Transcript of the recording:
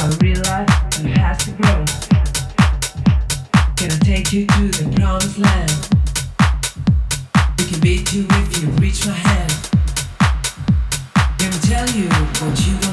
That it has to grow. Take you to the promised land. We can beat reach my hand. Tell you what you want.